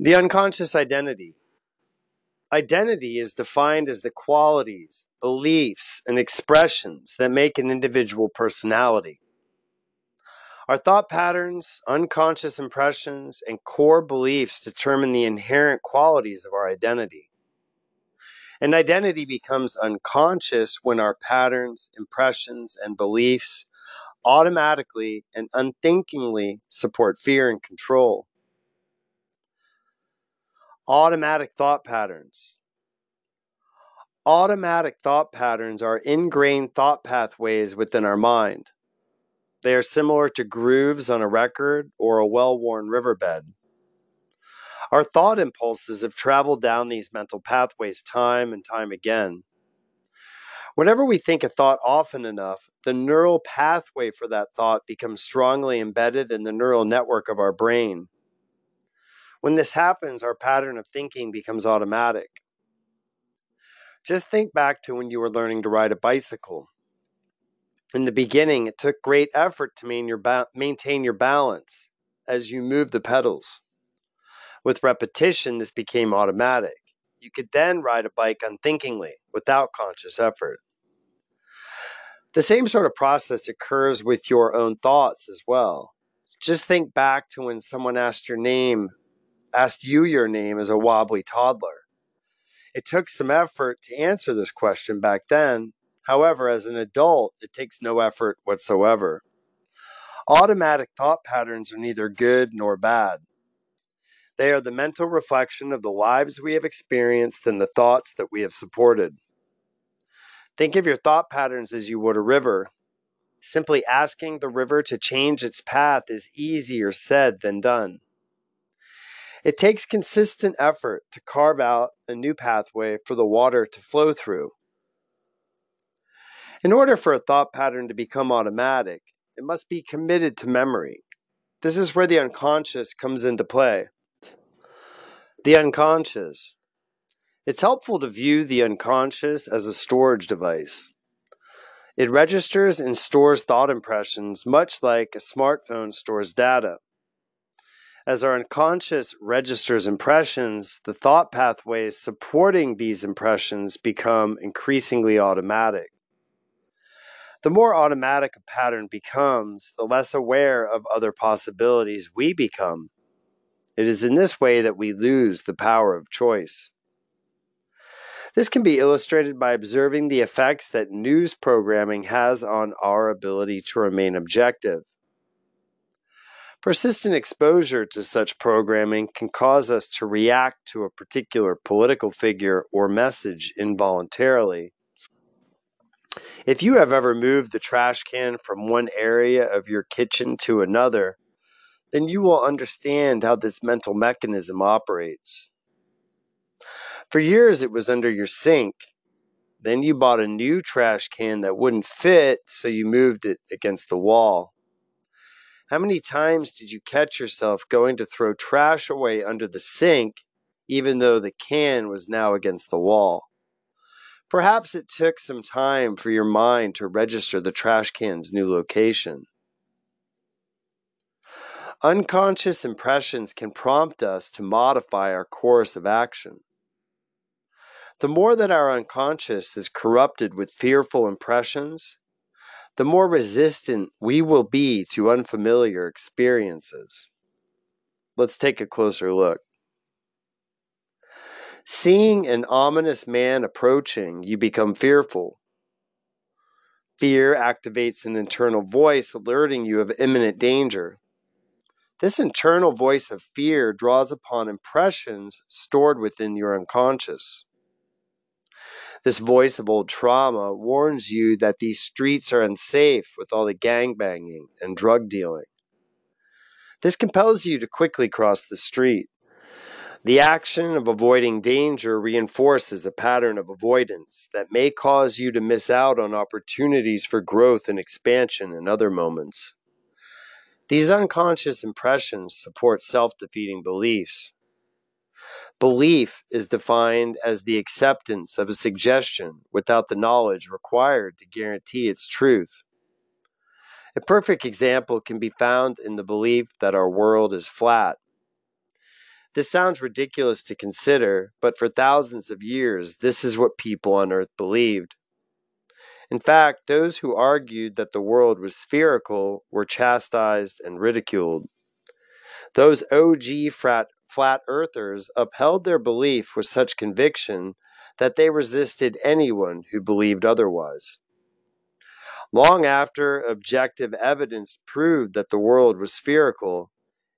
The unconscious identity. Identity is defined as the qualities, beliefs, and expressions that make an individual personality. Our thought patterns, unconscious impressions, and core beliefs determine the inherent qualities of our identity. An identity becomes unconscious when our patterns, impressions, and beliefs automatically and unthinkingly support fear and control. Automatic thought patterns. Automatic thought patterns are ingrained thought pathways within our mind. They are similar to grooves on a record or a well worn riverbed. Our thought impulses have traveled down these mental pathways time and time again. Whenever we think a thought often enough, the neural pathway for that thought becomes strongly embedded in the neural network of our brain. When this happens, our pattern of thinking becomes automatic. Just think back to when you were learning to ride a bicycle. In the beginning, it took great effort to maintain your balance as you moved the pedals. With repetition, this became automatic. You could then ride a bike unthinkingly without conscious effort. The same sort of process occurs with your own thoughts as well. Just think back to when someone asked your name asked you your name as a wobbly toddler. It took some effort to answer this question back then. However, as an adult, it takes no effort whatsoever. Automatic thought patterns are neither good nor bad. They are the mental reflection of the lives we have experienced and the thoughts that we have supported. Think of your thought patterns as you would a river. Simply asking the river to change its path is easier said than done. It takes consistent effort to carve out a new pathway for the water to flow through. In order for a thought pattern to become automatic, it must be committed to memory. This is where the unconscious comes into play. The unconscious. It's helpful to view the unconscious as a storage device. It registers and stores thought impressions much like a smartphone stores data. As our unconscious registers impressions, the thought pathways supporting these impressions become increasingly automatic. The more automatic a pattern becomes, the less aware of other possibilities we become. It is in this way that we lose the power of choice. This can be illustrated by observing the effects that news programming has on our ability to remain objective. Persistent exposure to such programming can cause us to react to a particular political figure or message involuntarily. If you have ever moved the trash can from one area of your kitchen to another, then you will understand how this mental mechanism operates. For years, it was under your sink. Then you bought a new trash can that wouldn't fit, so you moved it against the wall. How many times did you catch yourself going to throw trash away under the sink, even though the can was now against the wall? Perhaps it took some time for your mind to register the trash can's new location. Unconscious impressions can prompt us to modify our course of action. The more that our unconscious is corrupted with fearful impressions, the more resistant we will be to unfamiliar experiences. Let's take a closer look. Seeing an ominous man approaching, you become fearful. Fear activates an internal voice alerting you of imminent danger. This internal voice of fear draws upon impressions stored within your unconscious. This voice of old trauma warns you that these streets are unsafe with all the gang banging and drug dealing. This compels you to quickly cross the street. The action of avoiding danger reinforces a pattern of avoidance that may cause you to miss out on opportunities for growth and expansion in other moments. These unconscious impressions support self defeating beliefs. Belief is defined as the acceptance of a suggestion without the knowledge required to guarantee its truth. A perfect example can be found in the belief that our world is flat. This sounds ridiculous to consider, but for thousands of years, this is what people on Earth believed. In fact, those who argued that the world was spherical were chastised and ridiculed. Those OG flat, flat earthers upheld their belief with such conviction that they resisted anyone who believed otherwise. Long after objective evidence proved that the world was spherical,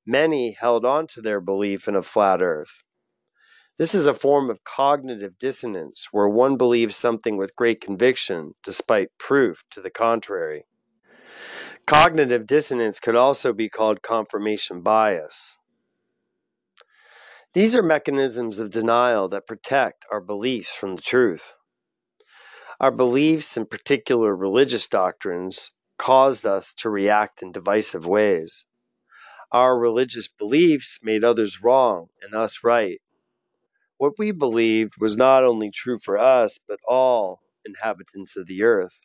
many held on to their belief in a flat earth. This is a form of cognitive dissonance where one believes something with great conviction despite proof to the contrary. Cognitive dissonance could also be called confirmation bias. These are mechanisms of denial that protect our beliefs from the truth. Our beliefs and particular religious doctrines caused us to react in divisive ways. Our religious beliefs made others wrong and us right. What we believed was not only true for us, but all inhabitants of the earth.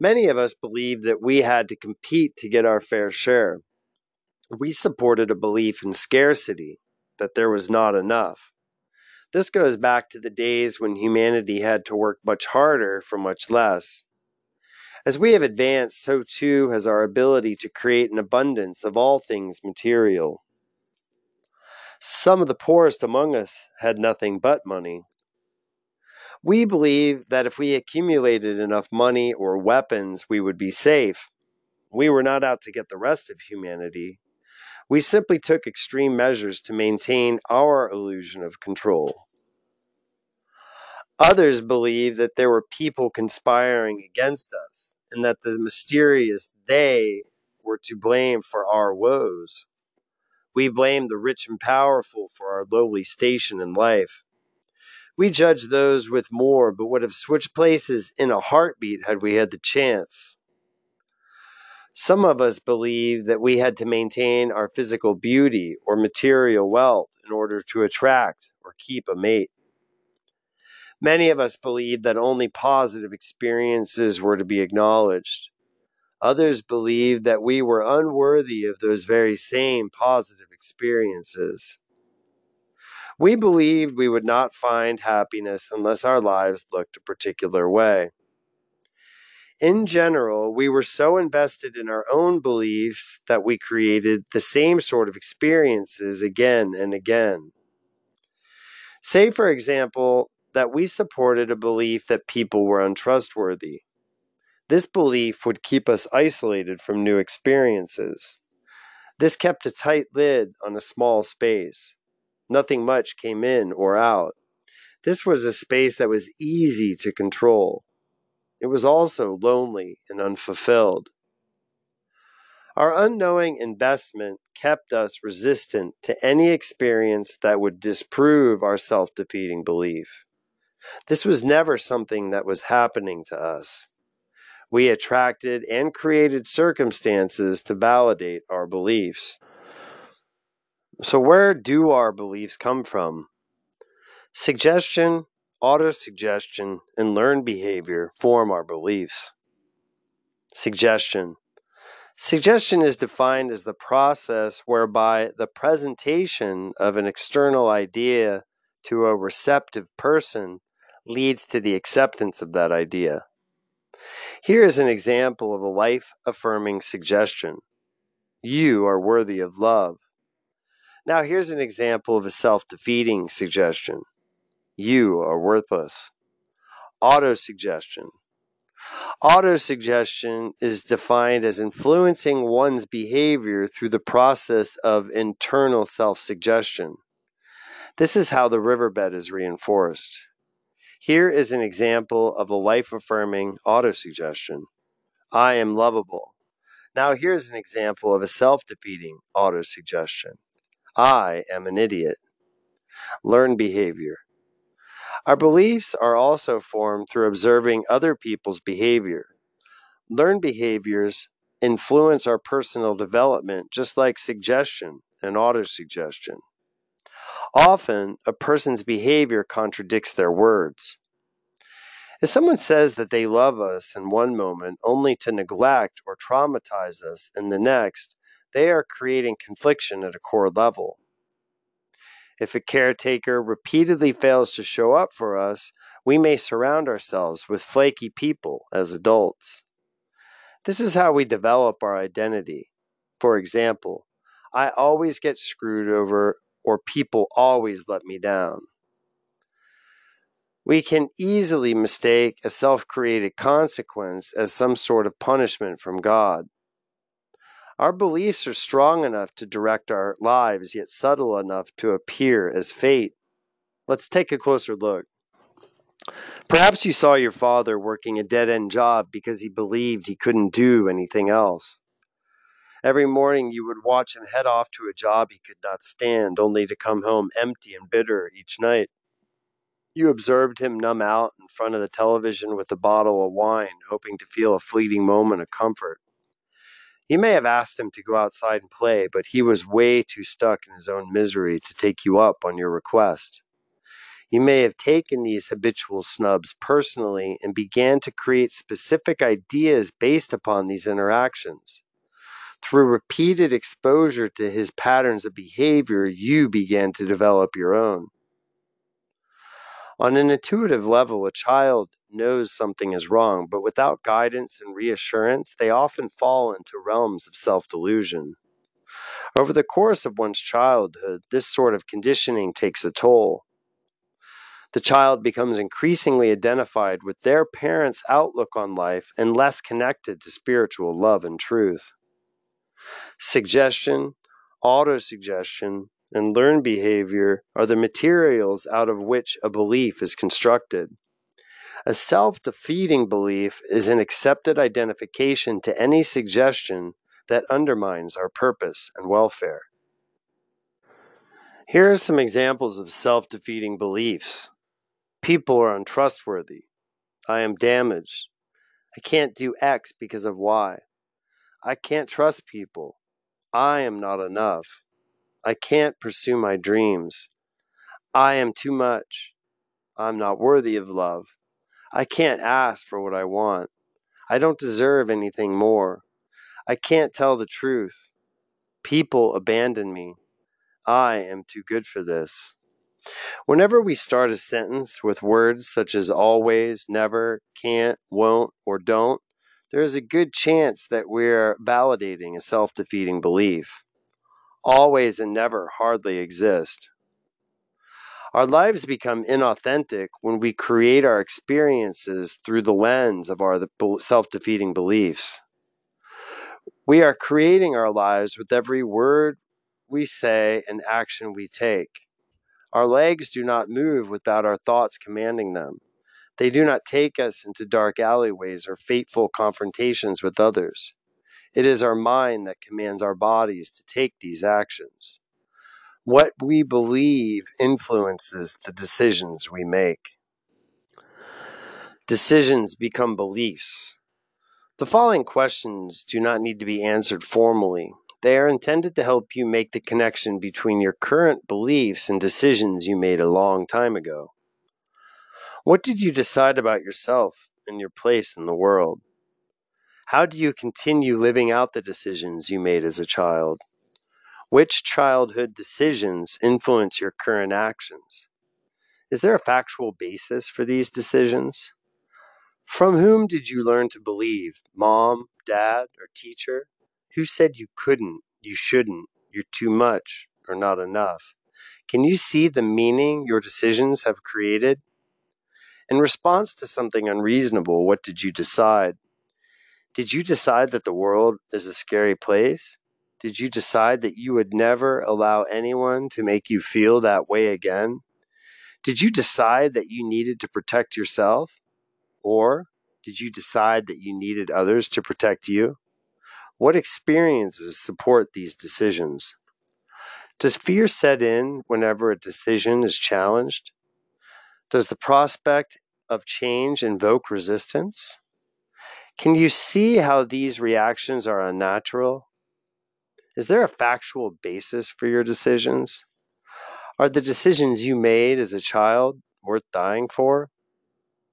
Many of us believed that we had to compete to get our fair share. We supported a belief in scarcity, that there was not enough. This goes back to the days when humanity had to work much harder for much less. As we have advanced, so too has our ability to create an abundance of all things material. Some of the poorest among us had nothing but money. We believed that if we accumulated enough money or weapons, we would be safe. We were not out to get the rest of humanity. We simply took extreme measures to maintain our illusion of control. Others believed that there were people conspiring against us and that the mysterious they were to blame for our woes. We blamed the rich and powerful for our lowly station in life. We judged those with more, but would have switched places in a heartbeat had we had the chance. Some of us believe that we had to maintain our physical beauty or material wealth in order to attract or keep a mate. Many of us believe that only positive experiences were to be acknowledged. Others believed that we were unworthy of those very same positive experiences. We believed we would not find happiness unless our lives looked a particular way in general, we were so invested in our own beliefs that we created the same sort of experiences again and again. Say, for example, that we supported a belief that people were untrustworthy. This belief would keep us isolated from new experiences. This kept a tight lid on a small space. Nothing much came in or out. This was a space that was easy to control. It was also lonely and unfulfilled. Our unknowing investment kept us resistant to any experience that would disprove our self defeating belief. This was never something that was happening to us. We attracted and created circumstances to validate our beliefs. So, where do our beliefs come from? Suggestion Autosuggestion and learned behavior form our beliefs. Suggestion. Suggestion is defined as the process whereby the presentation of an external idea to a receptive person leads to the acceptance of that idea. Here is an example of a life affirming suggestion You are worthy of love. Now, here's an example of a self defeating suggestion you are worthless. Autosuggestion. Autosuggestion is defined as influencing one's behavior through the process of internal self suggestion. This is how the riverbed is reinforced. Here is an example of a life affirming autosuggestion I am lovable. Now, here's an example of a self defeating autosuggestion I am an idiot. Learn behavior. Our beliefs are also formed through observing other people's behavior. Learned behaviors influence our personal development just like suggestion and autosuggestion. Often, a person's behavior contradicts their words. If someone says that they love us in one moment only to neglect or traumatize us in the next, they are creating confliction at a core level. If a caretaker repeatedly fails to show up for us, we may surround ourselves with flaky people as adults. This is how we develop our identity. For example, I always get screwed over, or people always let me down. We can easily mistake a self created consequence as some sort of punishment from God. Our beliefs are strong enough to direct our lives, yet subtle enough to appear as fate. Let's take a closer look. Perhaps you saw your father working a dead end job because he believed he couldn't do anything else. Every morning you would watch him head off to a job he could not stand, only to come home empty and bitter each night. You observed him numb out in front of the television with a bottle of wine, hoping to feel a fleeting moment of comfort. You may have asked him to go outside and play, but he was way too stuck in his own misery to take you up on your request. You may have taken these habitual snubs personally and began to create specific ideas based upon these interactions. Through repeated exposure to his patterns of behavior, you began to develop your own. On an intuitive level, a child knows something is wrong, but without guidance and reassurance, they often fall into realms of self delusion. Over the course of one's childhood, this sort of conditioning takes a toll. The child becomes increasingly identified with their parents' outlook on life and less connected to spiritual love and truth. Suggestion, autosuggestion, and learned behavior are the materials out of which a belief is constructed. A self defeating belief is an accepted identification to any suggestion that undermines our purpose and welfare. Here are some examples of self defeating beliefs People are untrustworthy. I am damaged. I can't do X because of Y. I can't trust people. I am not enough. I can't pursue my dreams. I am too much. I'm not worthy of love. I can't ask for what I want. I don't deserve anything more. I can't tell the truth. People abandon me. I am too good for this. Whenever we start a sentence with words such as always, never, can't, won't, or don't, there is a good chance that we're validating a self defeating belief always and never hardly exist. Our lives become inauthentic when we create our experiences through the lens of our self defeating beliefs. We are creating our lives with every word we say and action we take. Our legs do not move without our thoughts commanding them. They do not take us into dark alleyways or fateful confrontations with others. It is our mind that commands our bodies to take these actions. What we believe influences the decisions we make. Decisions become beliefs. The following questions do not need to be answered formally. They are intended to help you make the connection between your current beliefs and decisions you made a long time ago. What did you decide about yourself and your place in the world? How do you continue living out the decisions you made as a child? Which childhood decisions influence your current actions? Is there a factual basis for these decisions? From whom did you learn to believe? Mom, dad, or teacher? Who said you couldn't, you shouldn't, you're too much, or not enough? Can you see the meaning your decisions have created? In response to something unreasonable, what did you decide? Did you decide that the world is a scary place? Did you decide that you would never allow anyone to make you feel that way again? Did you decide that you needed to protect yourself? Or did you decide that you needed others to protect you? What experiences support these decisions? Does fear set in whenever a decision is challenged? Does the prospect of change invoke resistance? Can you see how these reactions are unnatural? Is there a factual basis for your decisions? Are the decisions you made as a child worth dying for?